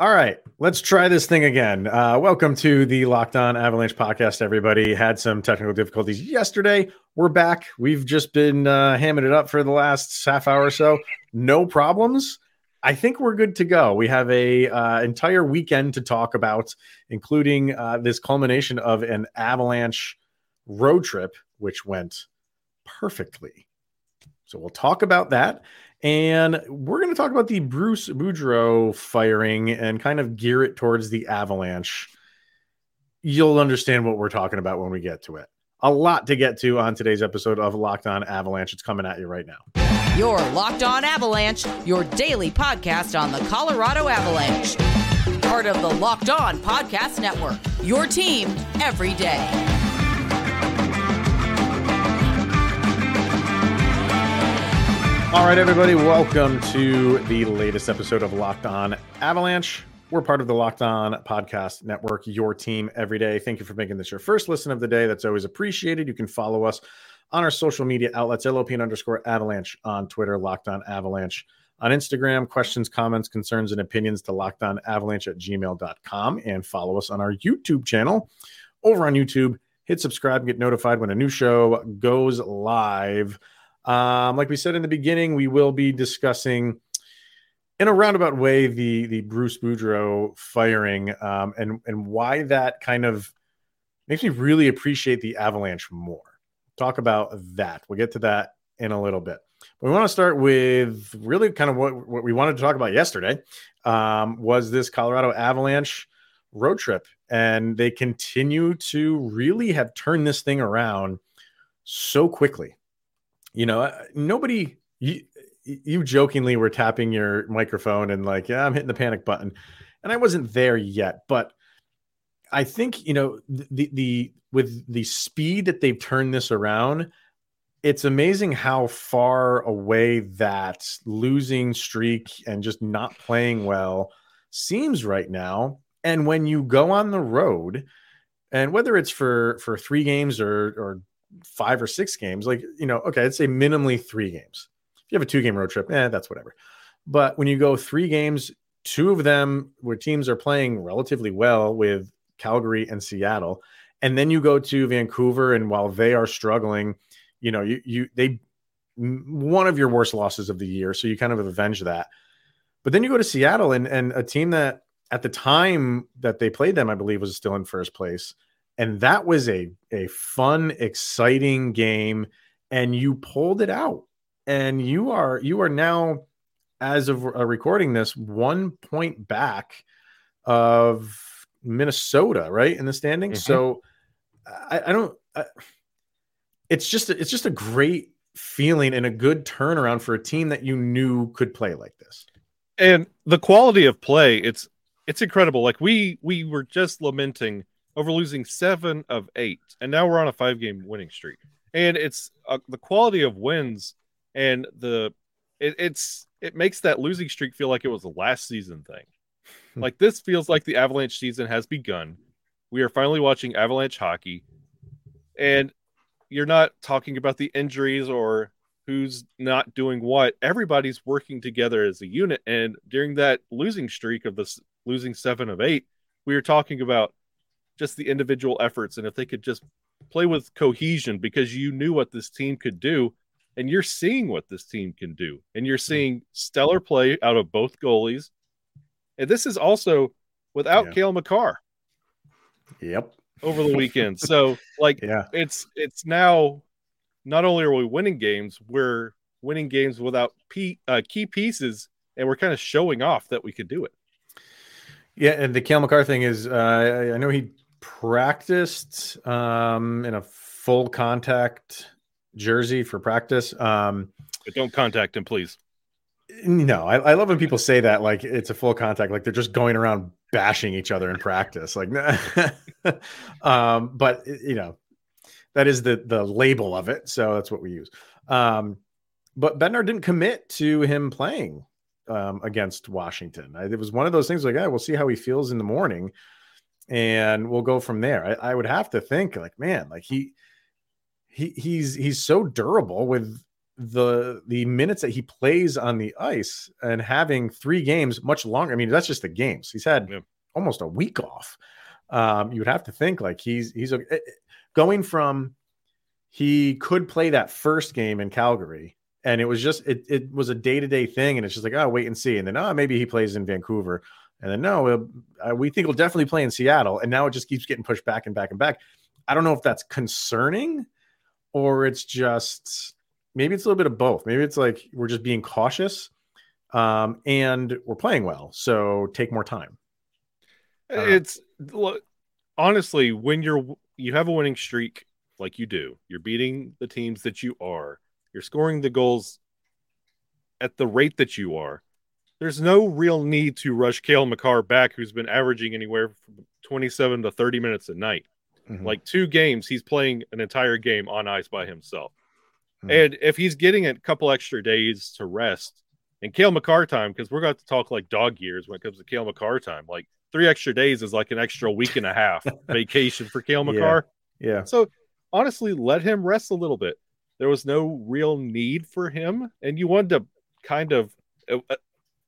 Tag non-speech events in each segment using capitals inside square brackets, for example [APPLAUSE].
All right, let's try this thing again. Uh, welcome to the Locked On Avalanche podcast, everybody. Had some technical difficulties yesterday. We're back. We've just been uh, hamming it up for the last half hour or so. No problems. I think we're good to go. We have a uh, entire weekend to talk about, including uh, this culmination of an Avalanche road trip, which went perfectly. So we'll talk about that. And we're going to talk about the Bruce Boudreau firing and kind of gear it towards the Avalanche. You'll understand what we're talking about when we get to it. A lot to get to on today's episode of Locked On Avalanche. It's coming at you right now. Your Locked On Avalanche, your daily podcast on the Colorado Avalanche. Part of the Locked On Podcast Network. Your team every day. All right, everybody, welcome to the latest episode of Locked On Avalanche. We're part of the Locked On Podcast Network, your team every day. Thank you for making this your first listen of the day. That's always appreciated. You can follow us on our social media outlets, LOP underscore avalanche on Twitter, Locked On Avalanche on Instagram. Questions, comments, concerns, and opinions to Locked On Avalanche at gmail.com. And follow us on our YouTube channel over on YouTube. Hit subscribe and get notified when a new show goes live. Um, like we said in the beginning, we will be discussing in a roundabout way the the Bruce Boudreau firing um, and and why that kind of makes me really appreciate the Avalanche more. Talk about that. We'll get to that in a little bit. But we want to start with really kind of what, what we wanted to talk about yesterday um, was this Colorado Avalanche road trip, and they continue to really have turned this thing around so quickly you know, uh, nobody you you jokingly were tapping your microphone and like, yeah, I'm hitting the panic button. And I wasn't there yet, but I think, you know, the the with the speed that they've turned this around, it's amazing how far away that losing streak and just not playing well seems right now. And when you go on the road, and whether it's for for three games or or five or six games, like, you know, okay, I'd say minimally three games. If you have a two game road trip, eh, that's whatever. But when you go three games, two of them where teams are playing relatively well with Calgary and Seattle, and then you go to Vancouver, and while they are struggling, you know, you you they one of your worst losses of the year, so you kind of avenge that. But then you go to Seattle, and and a team that at the time that they played them, I believe, was still in first place and that was a a fun exciting game and you pulled it out. And you are you are now as of uh, recording this one point back of minnesota right in the standings? Mm-hmm. so i, I don't I, it's just it's just a great feeling and a good turnaround for a team that you knew could play like this. And the quality of play it's it's incredible. Like we we were just lamenting over losing seven of eight, and now we're on a five game winning streak. And it's uh, the quality of wins and the it, it's it makes that losing streak feel like it was a last season thing. [LAUGHS] Like this feels like the Avalanche season has begun. We are finally watching Avalanche hockey, and you're not talking about the injuries or who's not doing what. Everybody's working together as a unit. And during that losing streak of this losing seven of eight, we were talking about just the individual efforts and if they could just play with cohesion because you knew what this team could do and you're seeing what this team can do and you're seeing stellar play out of both goalies and this is also without yeah. Cale Makar. Yep. Over the weekend. so [LAUGHS] like yeah. it's it's now not only are we winning games, we're winning games without p- uh, key pieces and we're kind of showing off that we could do it. Yeah, and the Cale Makar thing is, uh, I know he practiced um, in a full contact jersey for practice. Um, but don't contact him, please. No, I, I, love when people say that like it's a full contact, like they're just going around bashing each other in practice. Like, [LAUGHS] um, but you know, that is the the label of it, so that's what we use. Um, but Bednar didn't commit to him playing um, against Washington. It was one of those things like, yeah, we'll see how he feels in the morning and we'll go from there. I, I, would have to think like, man, like he he he's he's so durable with the the minutes that he plays on the ice and having three games much longer. I mean, that's just the games. He's had Yeah. almost a week off. Um, you would have to think like he's he's a, eh, going from he could play that first game in Calgary and it was just it, it was a day-to-day thing and it's just like oh wait and see and then oh maybe he plays in Vancouver and then no uh, we think he'll definitely play in Seattle and now it just keeps getting pushed back and back and back. I don't know if that's concerning or it's just maybe it's a little bit of both. Maybe it's like we're just being cautious um, and we're playing well, so take more time. Uh, it's look, honestly when you're you have a winning streak like you do, you're beating the teams that you are, you're scoring the goals at the rate that you are. There's no real need to rush Cale Makar back, who's been averaging anywhere from 27 to 30 minutes a night. Mhm. Like two games, he's playing an entire game on ice by himself. Mhm. And if he's getting a couple extra days to rest and Cale Makar time, because we're going to talk like dog years when it comes to Cale Makar time, like three extra days is like an extra week and a half [LAUGHS] vacation for Cale Yeah. Makar. yeah, So honestly, let him rest a little bit. There was no real need for him, and you wanted to kind of, uh, uh,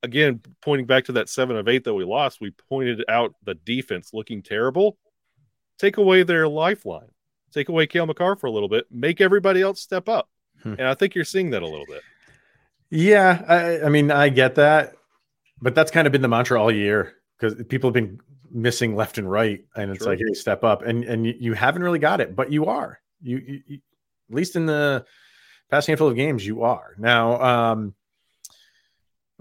again, pointing back to that seven of eight that we lost. We pointed out the defense looking terrible. Take away their lifeline. Take away Cale Makar for a little bit. Make everybody else step up. Hmm. And I think you're seeing that a little bit. yeah. I, I mean, I get that, but that's kind of been the mantra all year because people have been missing left and right, and it's Sure. like, hey, step up, and and you, haven't really got it, but you are. You, you, you at least in the past handful of games, you are now. Um,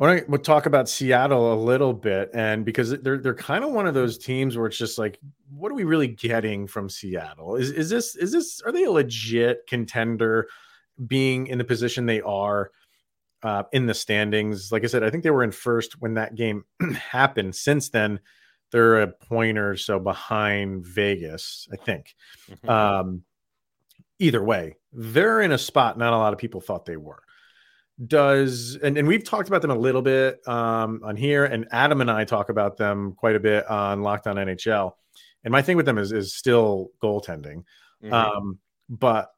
I want to we'll talk about Seattle a little bit, and because they're they're kind of one of those teams where it's just like, what are we really getting from Seattle? Is is this is this are they a legit contender, being in the position they are uh, in the standings? Like I said, I think they were in first when that game [CLEARS THROAT] happened. Since then, they're a point or so behind Vegas, I think. Mhm. Um, either way, they're in a spot not a lot of people thought they were. Does and, and we've talked about them a little bit um, on here, and Adam and I talk about them quite a bit on Locked On NHL. And my thing with them is is still goaltending. Mhm. Um, but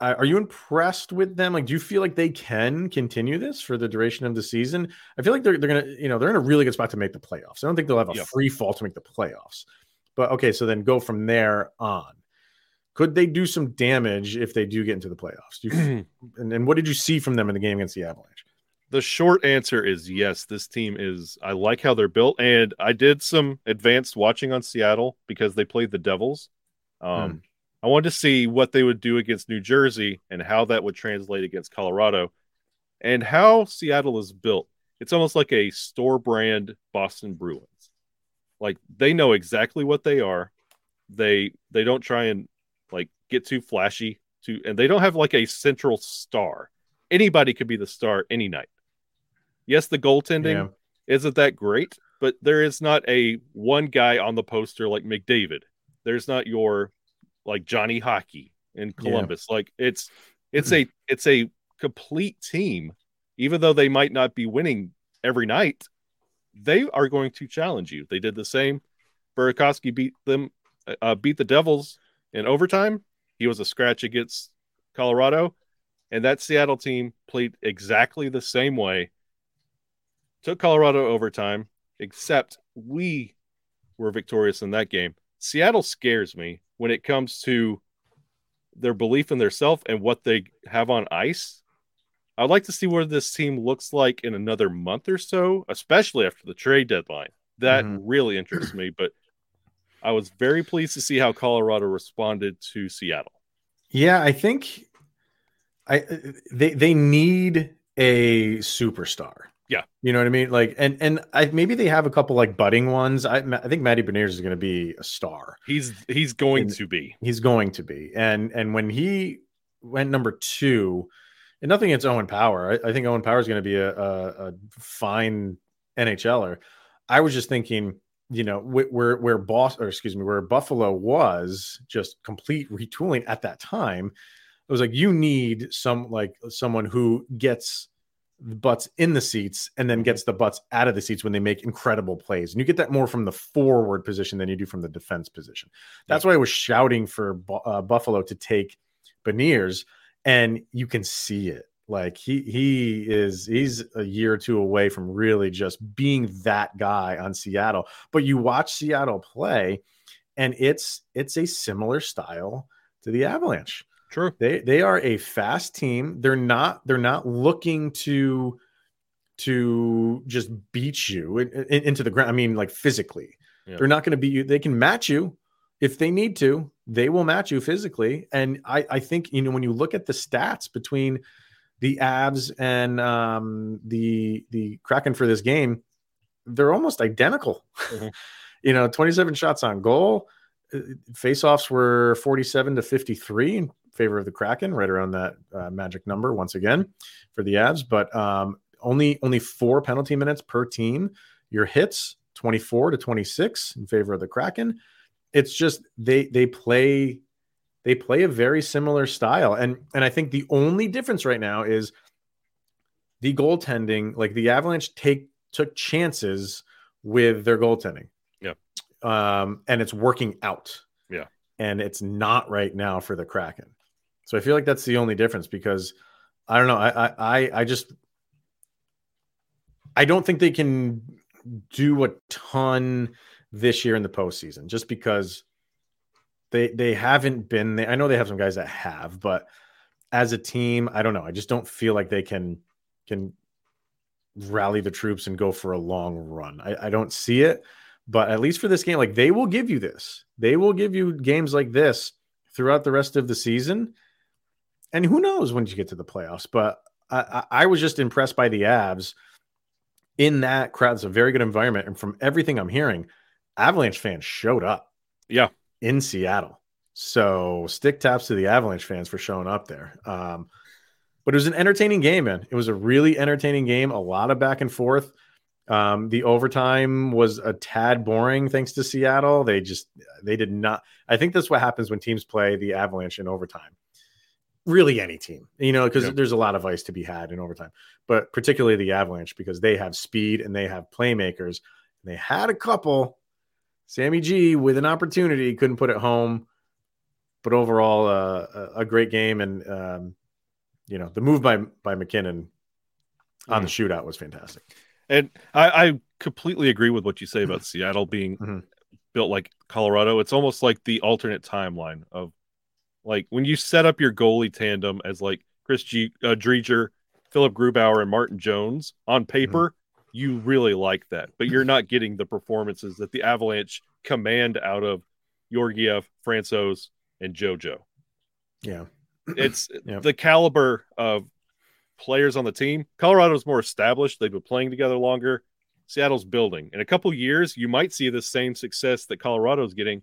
uh, are you impressed with them? Like, do you feel like they can continue this for the duration of the season? I feel like they're they're gonna, you know, they're in a really good spot to make the playoffs. I don't think they'll have a Yeah. free fall to make the playoffs. But okay, so then go from there on. Could they do some damage if they do get into the playoffs? You, [CLEARS THROAT] and, and what did you see from them in the game against the Avalanche? the short answer is yes. This team is. I like how they're built, and I did some advanced watching on Seattle because they played the Devils. Um, Hmm. I wanted to see what they would do against New Jersey and how that would translate against Colorado, and how Seattle is built. It's almost like a store brand Boston Bruins. Like they know exactly what they are. They they don't try and like get too flashy. To and they don't have like a central star. Anybody could be the star any night. Yes, the goaltending Yeah. isn't that great, but there is not a one guy on the poster like McDavid. There's not your like Johnny Hockey in Columbus. Like it's it's [CLEARS THROAT] a it's a complete team. Even though they might not be winning every night, they are going to challenge you. They did the same. Burakovsky beat them, uh, beat the Devils in overtime. He was a scratch against Colorado, and that Seattle team played exactly the same way. Took Colorado overtime, except we were victorious in that game. Seattle scares me when it comes to their belief in themselves and what they have on ice. I'd like to see what this team looks like in another month or so, especially after the trade deadline. That Mhm. really interests me. But I was very pleased to see how Colorado responded to Seattle. Yeah, I think I they they need a superstar. Yeah. you know what I mean. Like, and and I maybe they have a couple like budding ones. I I think Matty Beniers is going to be a star. He's he's going And- to be. He's going to be. And and when he went number two, and nothing against Owen Power, I, I think Owen Power is going to be a, a, a fine NHLer. I was just thinking, you know, where where boss or excuse me, where Buffalo was just complete retooling at that time. It was like you need some like someone who gets the butts in the seats and then gets the butts out of the seats when they make incredible plays. And you get that more from the forward position than you do from the defense position. That's why I was shouting for uh, Buffalo to take Beniers, and you can see it. Like he he is he's a year or two away from really just being that guy on Seattle. But you watch Seattle play, and it's it's a similar style to the Avalanche. True. They they are a fast team. They're not they're not looking to to just beat you in, in, into the ground. I mean, like physically, Yeah. they're not going to beat you. They can match you if they need to. They will match you physically. And I I think you know when you look at the stats between the Avs and um, the the Kraken for this game, they're almost identical. Mhm. [LAUGHS] you know, 27 shots on goal. Uh, Face-offs were 47 to 53 in favor of the Kraken, right around that uh, magic number once again for the Avs. But um, only only four penalty minutes per team. Your hits 24 to 26 in favor of the Kraken. It's just they they play they play a very similar style, and and I think the only difference right now is the goaltending. Like the Avalanche take took chances with their goaltending. Yeah. Um, and it's working out. Yeah. And it's not right now for the Kraken. So I feel like that's the only difference because I don't know. I I I, I just I don't think they can do a ton this year in the postseason just because they they haven't been there. I know they have some guys that have, but as a team, I don't know. I just don't feel like they can can rally the troops and go for a long run. I, I don't see it, but at least for this game, like they will give you this. They will give you games like this throughout the rest of the season. And who knows when you get to the playoffs? But I, I, I was just impressed by the Avs in that crowd. It's a very good environment, and from everything I'm hearing, Avalanche fans showed up. Yeah. In Seattle. So stick taps to the Avalanche fans for showing up there. Um, but it was an entertaining game, man. It was a really entertaining game. A lot of back and forth. Um, the overtime was a tad boring thanks to Seattle. They just they did not. I think that's what happens when teams play the Avalanche in overtime. Really, any team, you know, because Yep. there's a lot of ice to be had in overtime, but particularly the Avalanche because they have speed and they have playmakers. They had a couple. Sammy G with an opportunity couldn't put it home, but overall, uh, a, a great game and um, you know the move by by MacKinnon on the shootout was fantastic. And I, I completely agree with what you say about [CLEARS THROAT] Seattle being Mhm. built like Colorado. It's almost like the alternate timeline of like when you set up your goalie tandem as like Chris G, uh, Driedger, Philip Grubauer, and Martin Jones on paper, you really like that, but you're not getting the performances that the Avalanche command out of Georgiev, Francouz, and JoJo. Yeah, It's [CLEARS THROAT] the caliber of players on the team. Colorado's more established. They've been playing together longer. Seattle's building. In a couple years, you might see the same success that Colorado's getting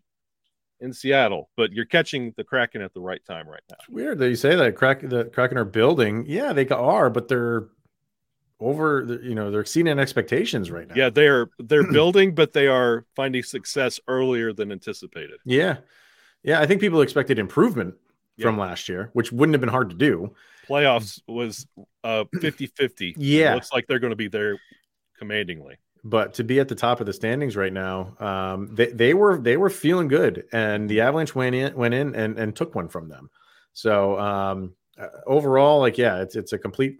in Seattle, but you're catching the Kraken at the right time right now. it's weird that you say that. Crack the Kraken are building. Yeah, they are, but they're over. the- You know, they're exceeding expectations right now. Yeah, they're they're building, but they are finding success earlier than anticipated. yeah, yeah. I think people expected improvement from last year, which wouldn't have been hard to do. Playoffs was uh 50-50. [CLEARS THROAT] Yeah. It looks like they're going to be there commandingly. but to be at the top of the standings right now, um, they, they were they were feeling good, and the Avalanche went in went in and, and took one from them. So um, uh, overall, like yeah, it's it's a complete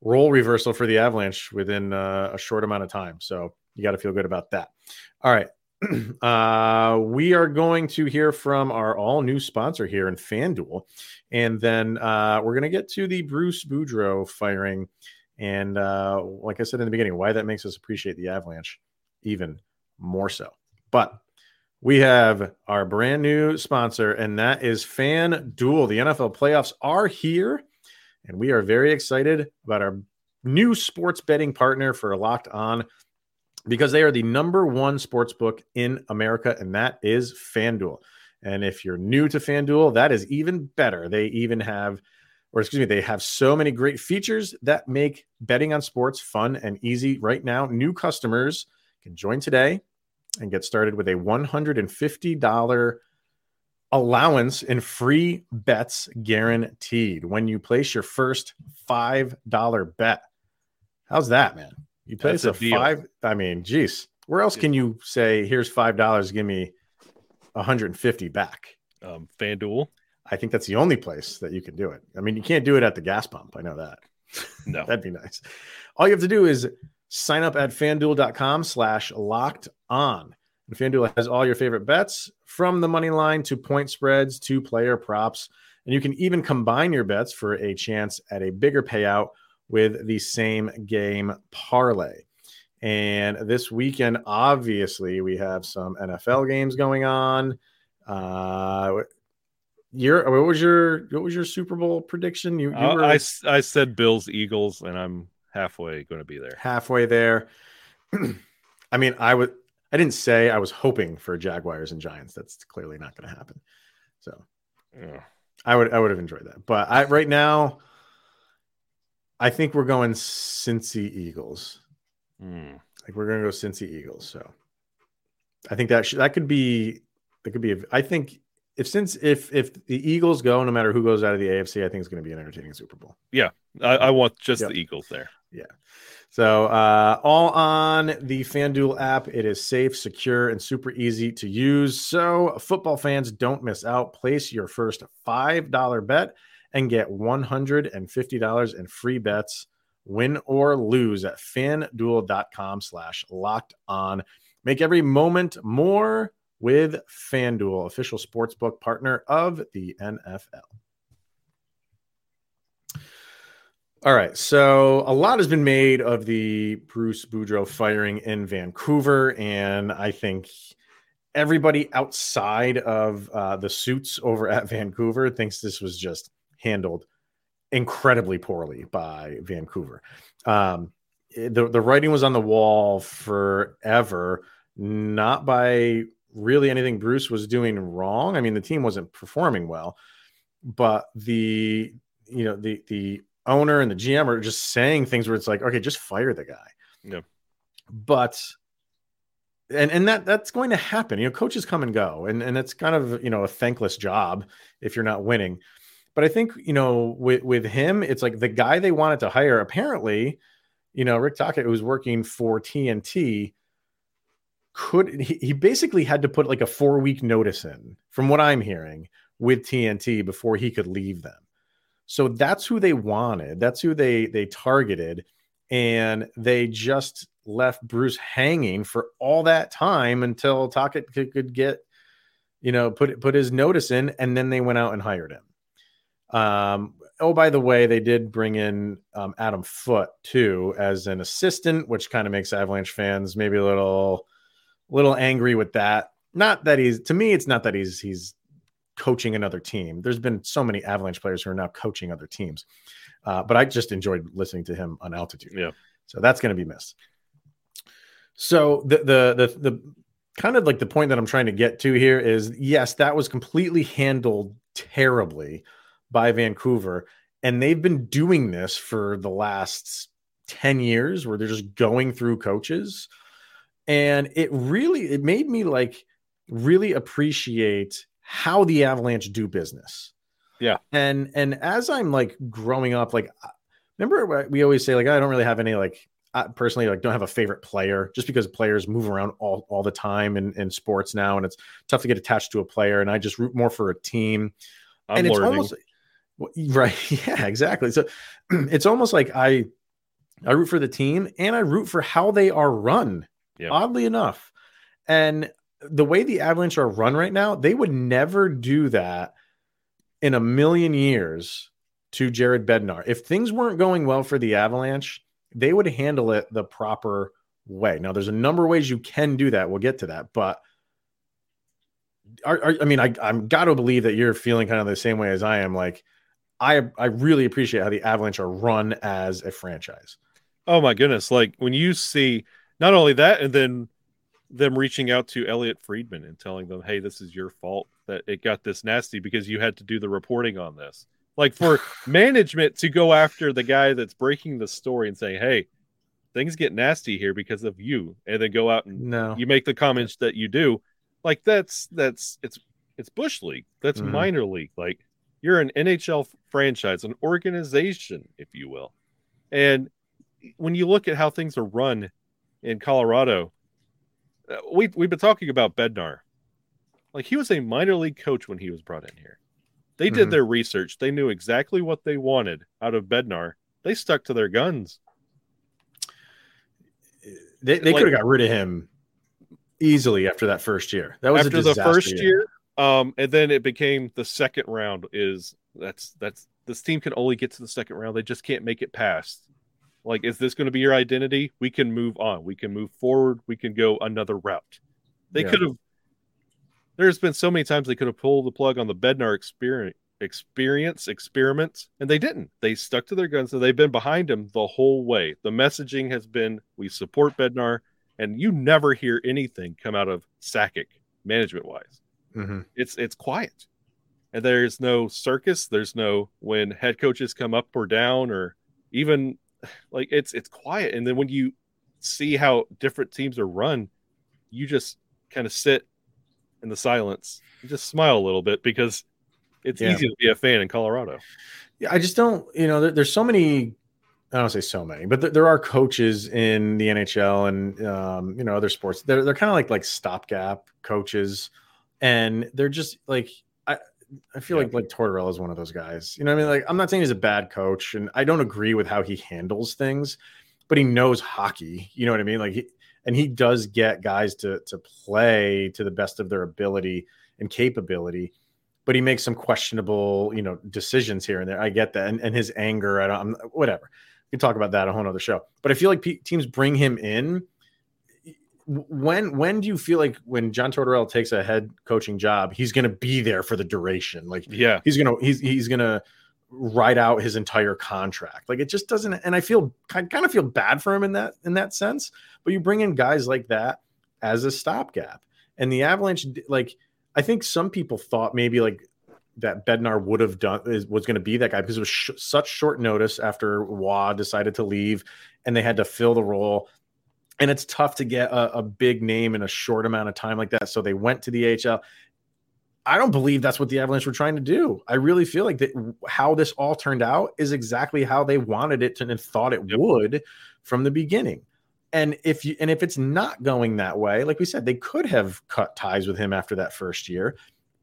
role reversal for the Avalanche within uh, a short amount of time. So you got to feel good about that. All right. [CLEARS THROAT] uh, we are going to hear from our all new sponsor here in FanDuel. And then uh, we're going to get to the Bruce Boudreau firing. And uh, like I said in the beginning, why that makes us appreciate the Avalanche even more so. But we have our brand new sponsor, and that is FanDuel. The NFL playoffs are here, and we are very excited about our new sports betting partner for Locked On because they are the number one sports book in America, and that is FanDuel. And if you're new to FanDuel, that is even better. They even have, or excuse me, they have so many great features that make betting on sports fun and easy. Right now, new customers can join today and get started with a $150 allowance in free bets guaranteed when you place your first $5 bet. How's that, man? You place That's a, a five. I mean, geez, where else can you say, here's $5, give me 150 back? Um, FanDuel. I think that's the only place that you can do it. I mean, you can't do it at the gas pump. I know that. [LAUGHS] No. That'd be nice. All you have to do is sign up at fanduel.com slash locked on. And FanDuel has all your favorite bets from the money line to point spreads to player props. And you can even combine your bets for a chance at a bigger payout with the same game parlay. And this weekend, obviously, we have some NFL games going on. Uh, your what was your what was your Super Bowl prediction? You, you Uh, were I, I said Bills Eagles, and I'm halfway going to be there. halfway there. [CLEARS THROAT] I mean, I would I didn't say I was hoping for Jaguars and Giants. That's clearly not going to happen. So Yeah. I would I would have enjoyed that. But I right now, I think we're going Cincy Eagles. Hmm. Like we're going to go Cincy Eagles. So I think that should, that could be that could be. A, I think if since if if the Eagles go, no matter who goes out of the AFC, I think it's going to be an entertaining Super Bowl. I, I want just Yep. the Eagles there. Yeah. So, uh, all on the FanDuel app. It is safe, secure, and super easy to use. So, football fans, don't miss out. Place your first $5 bet and get $150 in free bets, win or lose at fanduel.com slash locked on. Make every moment more with FanDuel, official sportsbook partner of the NFL. All right. So a lot has been made of the Bruce Boudreau firing in Vancouver. And I think everybody outside of uh, the suits over at [LAUGHS] Vancouver thinks this was just handled incredibly poorly by Vancouver. Um, the, the writing was on the wall forever, not by really anything Bruce was doing wrong. I mean, the team wasn't performing well, but the, you know, the, the, owner and the GM are just saying things where it's like, okay, just fire the guy. Yeah. But and and that that's going to happen. You know, coaches come and go, and and it's kind of you know a thankless job if you're not winning. But I think you know with with him, it's like the guy they wanted to hire. Apparently, you know, Rick Tocchet, who's working for TNT, could he, he basically had to put like a four week notice in, from what I'm hearing, with TNT before he could leave them. So that's who they wanted. That's who they they targeted, and they just left Bruce hanging for all that time until Tocchet could, could get, you know, put put his notice in, and then they went out and hired him. Um. Oh, by the way, they did bring in um, Adam Foote too as an assistant, which kind of makes Avalanche fans maybe a little, little angry with that. Not that he's to me, it's not that he's he's coaching another team. There's been so many Avalanche players who are now coaching other teams. Uh, but I just enjoyed listening to him on altitude. Yeah. So that's going to be missed. So the, the the the kind of like the point that I'm trying to get to here is yes, that was completely handled terribly by Vancouver, and they've been doing this for the last 10 years where they're just going through coaches. And it really it made me like really appreciate how the Avalanche do business. Yeah. And and as I'm like growing up, like remember we always say like I don't really have any like I personally like don't have a favorite player just because players move around all, all the time in, in sports now and it's tough to get attached to a player and I just root more for a team. I'm and it's learning. almost right. [LAUGHS] Yeah, exactly. So [CLEARS THROAT] it's almost like I I root for the team and I root for how they are run. Yeah. Oddly enough. And the way the Avalanche are run right now, they would never do that in a million years to Jared Bednar. If things weren't going well for the Avalanche, they would handle it the proper way. Now, there's a number of ways you can do that. We'll get to that, but are, are, I mean, I, I'm got to believe that you're feeling kind of the same way as I am. Like, I I really appreciate how the Avalanche are run as a franchise. Oh my goodness! Like when you see not only that, and then them reaching out to Elliotte Friedman and telling them, "Hey, this is your fault that it got this nasty because you had to do the reporting on this." Like for [SIGHS] management to go after the guy that's breaking the story and saying, "Hey, things get nasty here because of you," and then go out and No, you make the comments that you do, like that's that's it's it's bush league. That's Mhm. minor league. Like you're an NHL franchise, an organization, if you will, and when you look at how things are run in Colorado, uh, we we've been talking about Bednar. Like he was a minor league coach when he was brought in here. They did Mhm. their research. They knew exactly what they wanted out of Bednar. They stuck to their guns. They, they Like- could have got rid of him easily after that first year. That was a After the first year, um, and then it became the second round. Is that's that's this team can only get to the second round. They just can't make it past. Like, is this going to be your identity? We can move on. We can move forward. We can go another route. They Yeah. could have. There's been so many times they could have pulled the plug on the Bednar experience, experience experiment, and they didn't. They stuck to their guns, and they've been behind him the whole way. The messaging has been, "We support Bednar," and you never hear anything come out of Sakic management wise. Mhm. It's it's quiet, and there's no circus. There's no when head coaches come up or down, or even like it's it's quiet. And then when you see how different teams are run, you just kind of sit in the silence and just smile a little bit because it's Yeah. easy to be a fan in Colorado. Yeah, I just don't, you know, there, there's so many, I don't say so many, but th- there are coaches in the NHL and, um, you know, other sports. They're, they're kind of like, like stopgap coaches. And they're just like, I, feel Yeah. like, like Tortorella is one of those guys, you know what I mean? Like, I'm not saying he's a bad coach and I don't agree with how he handles things, but he knows hockey, you know what I mean? Like he, and he does get guys to, to play to the best of their ability and capability but he makes some questionable, you know, decisions here and there. I get that, and, and his anger. I don't, I'm, whatever. We can talk about that a whole other show. But I feel like pe teams bring him in. When when do you feel like when John Tortorella takes a head coaching job, he's going to be there for the duration? Like Yeah, he's gonna he's he's gonna write out his entire contract. Like it just doesn't. And I feel kind kind of feel bad for him in that in that sense. But you bring in guys like that as a stopgap, and the Avalanche like I think some people thought maybe like that Bednar would have done is was going to be that guy because it was sh- such short notice after Roy decided to leave, and they had to fill the role. And it's tough to get a, a big name in a short amount of time like that. So they went to the AHL. I don't believe that's what the Avalanche were trying to do. I really feel like that how this all turned out is exactly how they wanted it to and thought it Yep. would from the beginning. And if you and if it's not going that way, like we said, they could have cut ties with him after that first year.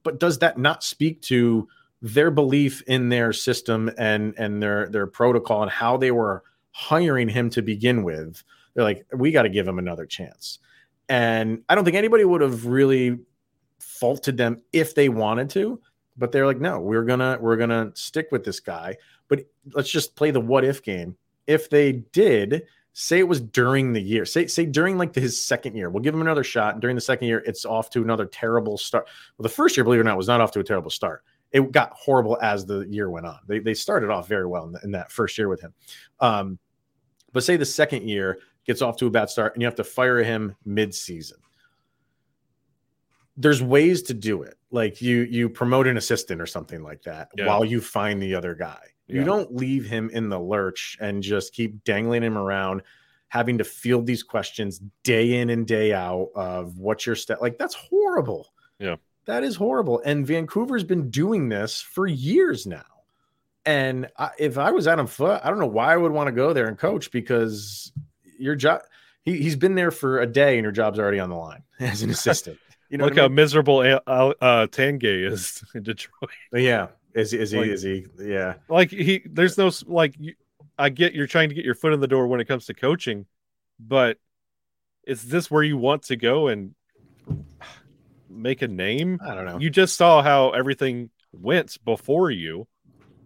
But does that not speak to their belief in their system and and their their protocol and how they were hiring him to begin with? They're like, we got to give him another chance. And I don't think anybody would have really faulted them if they wanted to, but they're like, no, we're gonna we're gonna stick with this guy. But let's just play the what if game. If they did, say it was during the year, say say during like his second year, we'll give him another shot. And during the second year, it's off to another terrible start. Well, the first year, believe it or not, was not off to a terrible start. It got horrible as the year went on. They they started off very well in, the, in that first year with him. Um, but say the second year gets off to a bad start and you have to fire him mid-season. There's ways to do it. Like you you promote an assistant or something like that Yeah. while you find the other guy. You don't leave him in the lurch and just keep dangling him around having to field these questions day in and day out of what's your step like that's horrible. Yeah. that is horrible. And vancouver's been doing this for years now. And I, if i was adam foote i don't know why i would want to go there and coach because your job he, he's been there for a day and your job's already on the line [LAUGHS] as an [LAUGHS] assistant you know Look how mean? miserable uh, uh, Tanguay is [LAUGHS] in Detroit. yeah is, is he Like- is he yeah Like he, there's no like. You, I get you're trying to get your foot in the door when it comes to coaching, but is this where you want to go and make a name? i don't know You just saw how everything went before you,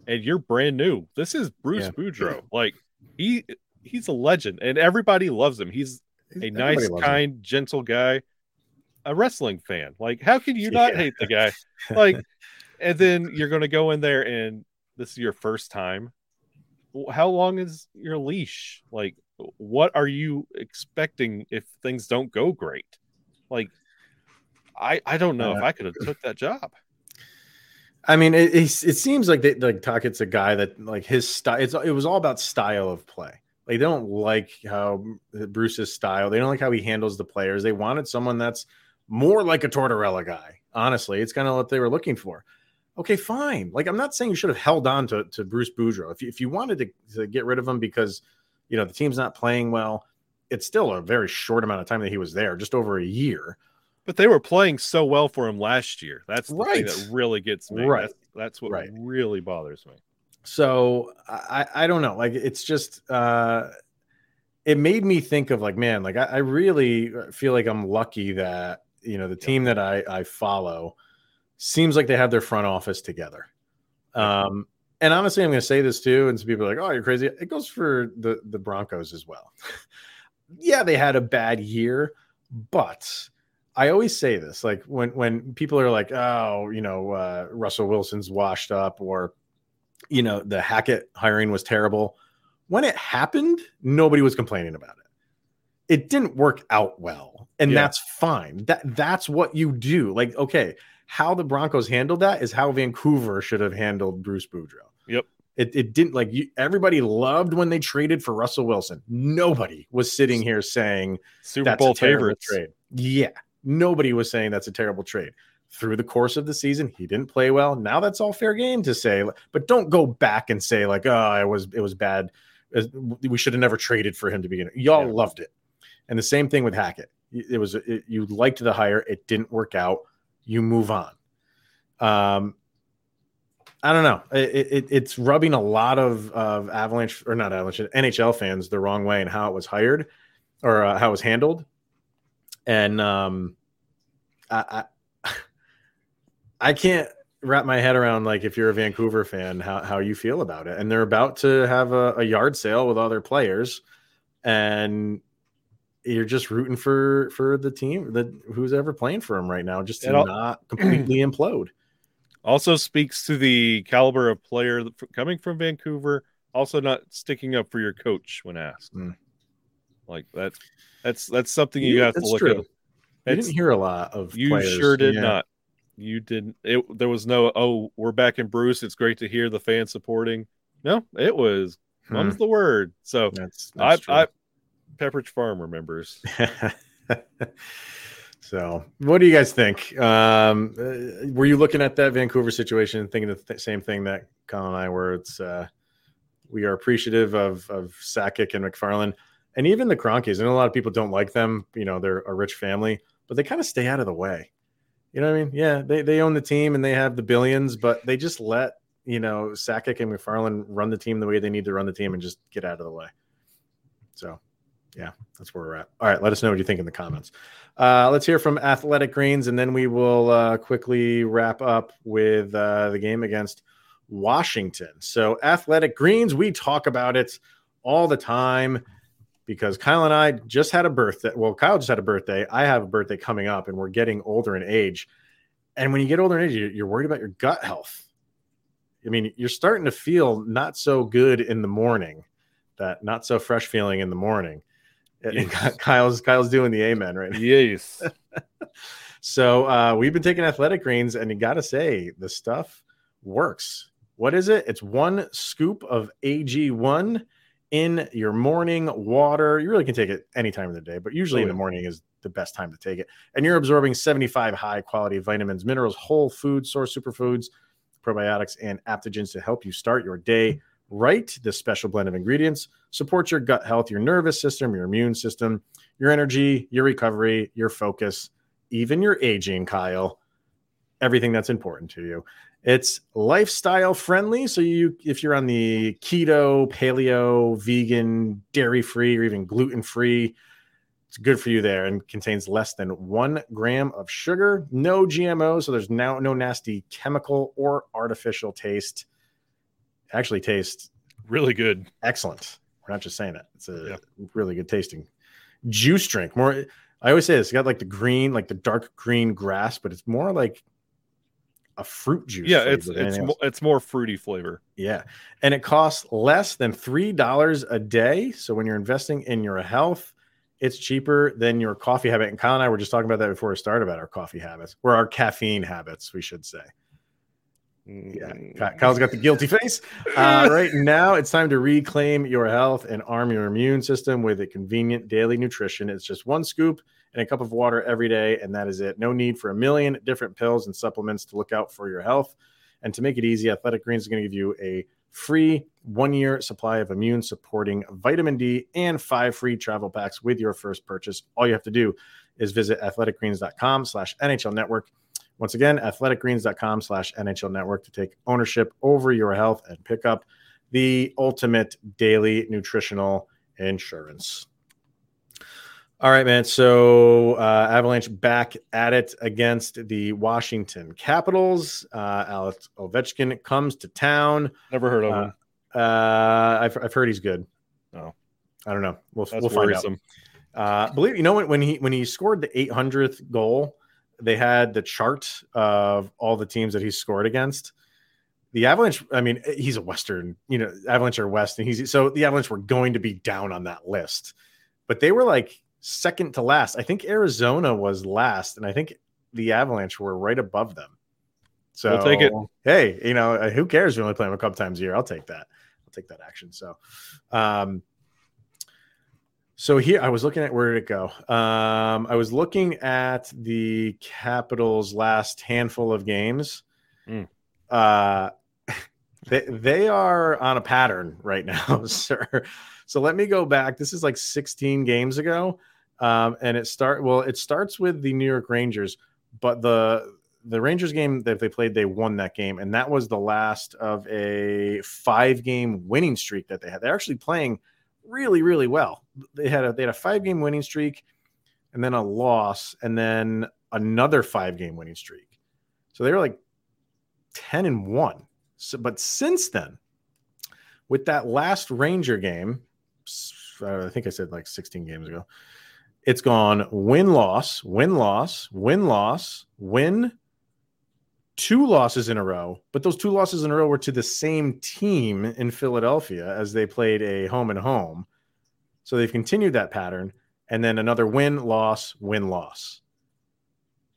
and you're brand new. This is Bruce Yeah. Boudreau. Like he, he's a legend, and everybody loves him. He's a nice, loves him. kind, gentle guy, a wrestling fan. Like, how can you not Yeah. hate the [LAUGHS] guy? Like, and then you're going to go in there and this is your first time. How long is your leash? Like, what are you expecting if things don't go great? Like, I I don't know if Uh, I could have took that job. I mean, it, it, it seems like they, like Tocchet's a guy that like his style. It's it was all about style of play. Like they don't like how Bruce's style. They don't like how he handles the players. They wanted someone that's more like a Tortorella guy. Honestly, it's kind of what they were looking for. Okay, fine. Like I'm not saying you should have held on to, to Bruce Boudreau. If you, if you wanted to, to get rid of him because you know the team's not playing well, it's still a very short amount of time that he was there, just over a year. But they were playing so well for him last year. That's the thing Right. that really gets me. Right. That's- That's what Right. really bothers me. So I, I don't know. Like it's just uh it made me think of like, man, like I, I really feel like I'm lucky that you know the team that I, I follow seems like they have their front office together. Um and honestly, I'm gonna say this too, and some people are like, oh, you're crazy. It goes for the the Broncos as well. [LAUGHS] yeah, they had a bad year, but I always say this like when when people are like, oh, you know, uh, Russell Wilson's washed up or you know, the Hackett hiring was terrible. When it happened, nobody was complaining about it. It didn't work out well, and Yeah. that's fine. That that's what you do. Like, okay, how the Broncos handled that is how Vancouver should have handled Bruce Boudreau. Yep. It, it didn't like you, everybody loved when they traded for Russell Wilson. Nobody was sitting here saying Super Bowl favorites. trade. Yeah, nobody was saying that's a terrible trade. Through the course of the season, he didn't play well. Now that's all fair game to say, but don't go back and say like, "Oh, it was it was bad. We should have never traded for him to begin." Y'all Yeah. loved it, and the same thing with Hackett. It was it, you liked the hire. It didn't work out. You move on. Um, I don't know. It, it, it's rubbing a lot of of Avalanche or not Avalanche NHL fans the wrong way and how it was hired or uh, how it was handled. And um, I, I I can't wrap my head around like if you're a Vancouver fan how how you feel about it. And they're about to have a, a yard sale with other players, and you're just rooting for for the team that who's ever playing for them right now, just to all- not completely [CLEARS THROAT] implode. Also speaks to the caliber of player coming from Vancouver. Also, not sticking up for your coach when asked. Mm. Like that. That's that's something you Yeah, have to look true. at. You It's- didn't hear a lot of You players. sure did Yeah. not. You didn't. It, there was no. Oh, we're back in Bruce. It's great to hear the fans supporting. No, it was. Hmm, Mum's the word. So that's, that's true. I, Pepperidge Farm remembers. [LAUGHS] so, what do you guys think? Um, were you looking at that Vancouver situation, thinking the th- same thing that Colin and I were? It's uh, we are appreciative of of Sakic and MacFarland, and even the Kroenkes. And a lot of people don't like them. You know, they're a rich family, but they kind of stay out of the way. You know what I mean? Yeah, they they own the team and they have the billions, but they just let you know Sakic and MacFarland run the team the way they need to run the team and just get out of the way. So, yeah, that's where we're at. All right, let us know what you think in the comments. Uh, let's hear from Athletic Greens, and then we will uh, quickly wrap up with uh, the game against Washington. So, Athletic Greens, we talk about it all the time because Kyle and I just had a birthday. Well, Kyle just had a birthday. I have a birthday coming up, and we're getting older in age. And when you get older in age, you- you're worried about your gut health. I mean, you're starting to feel not so good in the morning, that not so fresh feeling in the morning. And Yes. [LAUGHS] Kyle's Kyle's doing the amen right now. yes. [LAUGHS] So uh, we've been taking athletic greens, and you got to say the stuff works. What is it? It's one scoop of AG1 in your morning water. You really can take it any time of the day, but usually in the morning is the best time to take it. And you're absorbing 75 high quality vitamins, minerals, whole food source superfoods, probiotics, and aptogens to help you start your day right. This special blend of ingredients supports your gut health, your nervous system, your immune system, your energy, your recovery, your focus, even your aging, Kyle. Everything that's important to you. It's lifestyle friendly. So you if you're on the keto, paleo, vegan, dairy free, or even gluten free, it's good for you there and contains less than one gram of sugar, no GMO. So there's now no nasty chemical or artificial taste. Actually tastes Really good. excellent. We're not just saying it. It's a Yeah. really good tasting juice drink. More, I always say this. It's got like the green, like the dark green grass, but it's more like a fruit juice. Yeah, it's it's anything mo- it's more fruity flavor. yeah, and it costs less than three dollars a day. So when you're investing in your health, it's cheaper than your coffee habit. And Kyle and I were just talking about that before we started about our coffee habits, or our caffeine habits, we should say. Yeah, Kyle's got the guilty [LAUGHS] face. Uh, right now, it's time to reclaim your health and arm your immune system with a convenient daily nutrition. It's just one scoop and a cup of water every day, and that is it. No need for a million different pills and supplements to look out for your health. And to make it easy, Athletic Greens is going to give you a free one year supply of immune supporting vitamin D and five free travel packs with your first purchase. All you have to do is visit athleticgreens.com slash NHL network Once again, athleticgreens.com slash NHL network to take ownership over your health and pick up the ultimate daily nutritional insurance. All right, man. So uh, Avalanche back at it against the Washington Capitals. Uh, Alex Ovechkin comes to town. Never heard of Uh, him. Uh, I've, I've heard he's good. Oh. I don't know. We'll, That's we'll find out. worrisome. Uh, believe you know when, when he when he scored the 800th goal, they had the chart of all the teams that he scored against. The Avalanche, I mean, he's a Western, you know, Avalanche are West, and he's so the Avalanche were going to be down on that list, but they were like second to last. I think Arizona was last, and I think the Avalanche were right above them. So We'll take it. Hey, you know, uh, who cares? We only play them a couple times a year. I'll take that. I'll take that action. So, um, so here I was looking at where did it go? Um, I was looking at the Capitals' last handful of games. Mm. Uh, [LAUGHS] they they are on a pattern right now, [LAUGHS] sir. So let me go back. This is like 16 games ago, um, and it start well. It starts with the New York Rangers, but the the Rangers game that they played, they won that game, and that was the last of a five game winning streak that they had. They're actually playing really, really well. They had a they had a five game winning streak, and then a loss, and then another five game winning streak. So they were like ten and one. So, but since then, with that last Ranger game, I think I said like sixteen games ago, it's gone win loss, win loss, win loss, win. Two losses in a row, but those two losses in a row were to the same team in Philadelphia as they played a home and home. So they've continued that pattern, and then another win, loss, win, loss.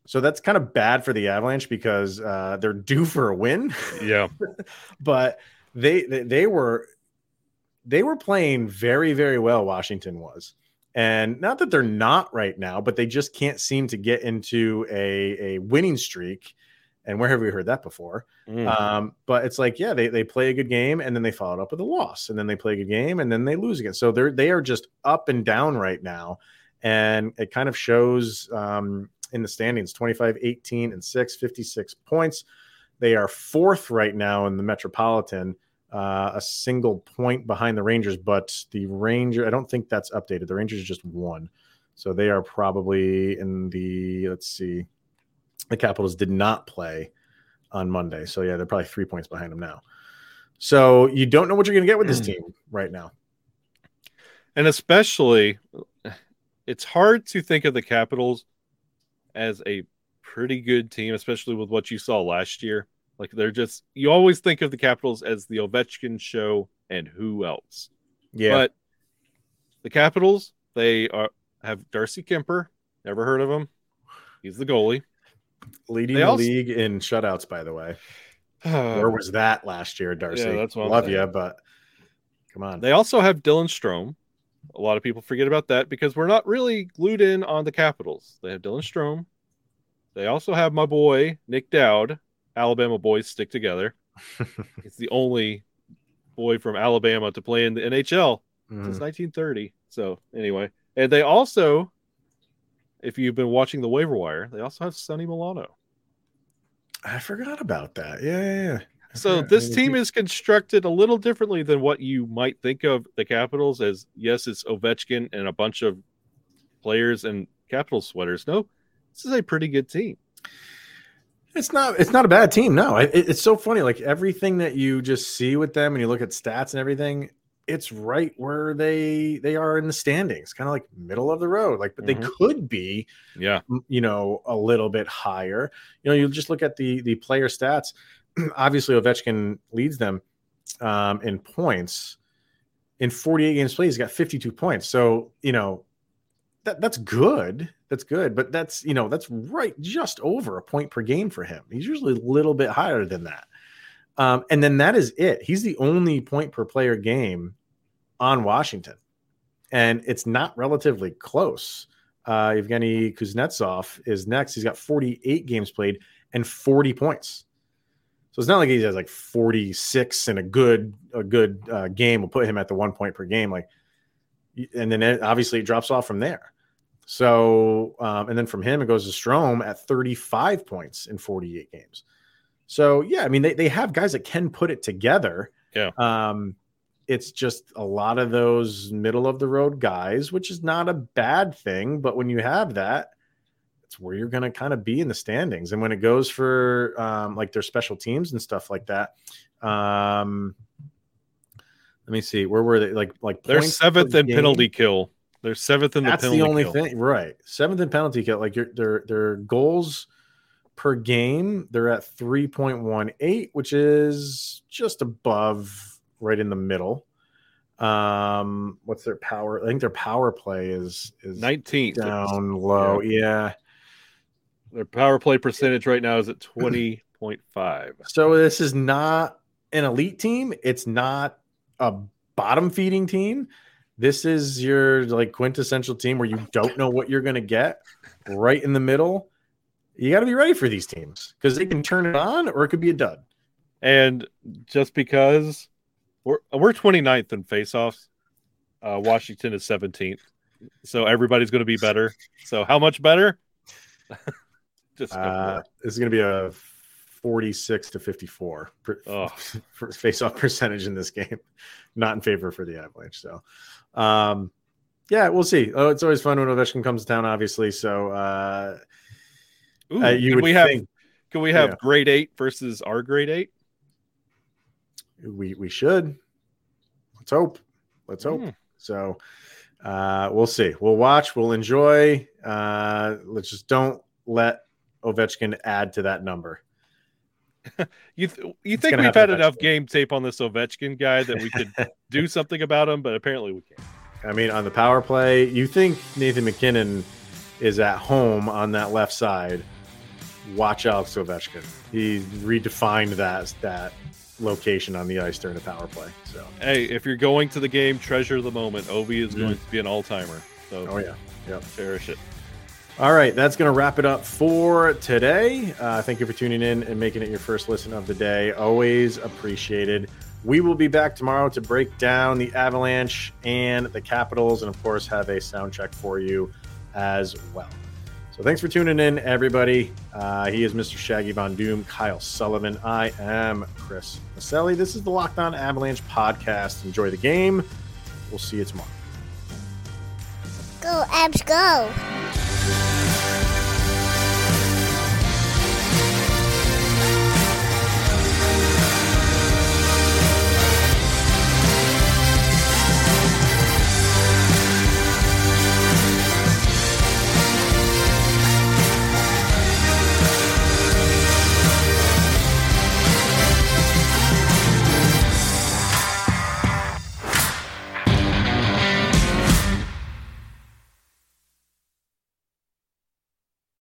So that's kind of bad for the Avalanche because uh, they're [LAUGHS] due for a win, Yeah. [LAUGHS] but they, they they were they were playing very very well. Washington was, and not that they're not right now, but they just can't seem to get into a a winning streak. And where have we heard that before? Mm. Um, but it's like, yeah, they, they play a good game and then they follow it up with a loss, and then they play a good game and then they lose again. So they're they are just up and down right now. And it kind of shows um, in the standings 25, 18, and 6, 56 points. They are fourth right now in the Metropolitan, uh, a single point behind the Rangers, but the Ranger, I don't think that's updated. The Rangers just won. So they are probably in the, let's see, the Capitals did not play on Monday. So yeah, they're probably three points behind them now. So you don't know what you're going to get with this team right now. and especially it's hard to think of the capitals as a pretty good team especially with what you saw last year like they're just you always think of the capitals as the ovechkin show and who else Yeah, but the capitals they are have darcy Kuemper never heard of him he's the goalie leading they the also- league in shutouts, by the way. [SIGHS] Where was that last year, Darcy? Yeah, that's what Love you, but come on. They also have Dylan Strome. A lot of people forget about that because we're not really glued in on the Capitals. They have Dylan Strome. They also have my boy Nick Dowd. Alabama boys stick together. [LAUGHS] He's the only boy from Alabama to play in the NHL Mhm. since 1930. So anyway, and they also, if you've been watching the waiver wire, they also have Sonny Milano. I forgot about that. Yeah, yeah, yeah. So this team is constructed a little differently than what you might think of the Capitals as. Yes, it's Ovechkin and a bunch of players and Capital sweaters. No, this is a pretty good team. It's not. It's not a bad team. No, it, it's so funny. Like everything that you just see with them, and you look at stats and everything, it's right where they they are in the standings, kind of like middle of the road. Like, but they Mhm. could be, Yeah, you know, a little bit higher. You know, you just look at the the player stats. [CLEARS THROAT] Obviously, Ovechkin leads them um, in points. In 48 games played, he's got 52 points. So you know, that that's good. That's good, but that's you know that's right just over a point per game for him. He's usually a little bit higher than that. Um, and then that is it. He's the only point per player game on Washington, and it's not relatively close. Uh, Evgeny Kuznetsov is next. He's got 48 games played and 40 points. So it's not like he has like 46 and a good a good uh, game will put him at the one point per game. Like, and then it, obviously it drops off from there. So, um, and then from him, it goes to Strome at 35 points in 48 games. So, yeah, I mean, they, they have guys that can put it together. Yeah. Um, it's just a lot of those middle of the road guys, which is not a bad thing. But when you have that, it's where you're going to kind of be in the standings. And when it goes for um, like their special teams and stuff like that, um, let me see, where were they? Like, like They're seventh in game? penalty kill. They're seventh in the That's penalty the only kill. thing, right? Seventh in penalty kill. Like your their their goals per game, they're at three point one eight, which is just above, right in the middle. Um, what's their power? I think their power play is is 19th. down low. Yeah. Their power play percentage right now is at 20.5. So this is not an elite team. It's not a bottom feeding team. This is your like quintessential team where you don't know what you're going to get right in the middle. You got to be ready for these teams because they can turn it on or it could be a dud. And just because we're we're 29th in faceoffs, uh, Washington is 17th. So everybody's going to be better. So how much better? [LAUGHS] just Uh, this is going to be a 46 to 54 per, Oh. for face off percentage in this game, [LAUGHS] not in favor for the Avalanche. So, um, yeah, we'll see. Oh, it's always fun when Ovechkin comes to town, obviously. So, uh, Ooh, uh, you would we have think can we have yeah. Great Eight versus our Great Eight? we we should. Let's hope. Let's hope. Hmm. So, uh, we'll see. We'll watch. We'll enjoy. Uh, let's just don't let Ovechkin add to that number. [LAUGHS] You th- you It's think we've had enough game tape on this Ovechkin guy that we could [LAUGHS] do something about him, but apparently we can't. I mean, on the power play, you think Nathan MacKinnon is at home on that left side. Watch Alex Ovechkin. He redefined that that location on the ice during the power play. So, Hey, if you're going to the game, treasure the moment. Ovi is Mm. going to be an all timer, so oh yeah, yep. cherish it. All right, that's going to wrap it up for today. Uh, thank you for tuning in and making it your first listen of the day. Always appreciated. We will be back tomorrow to break down the Avalanche and the Capitals, and of course, have a sound check for you as well. So thanks for tuning in, everybody. Uh, he is Mr. Shaggy Von Doom, Kyle Sullivan. I am Chris Maselli. This is the Locked On Avalanche podcast. Enjoy the game. We'll see you tomorrow. Go, Abs, go!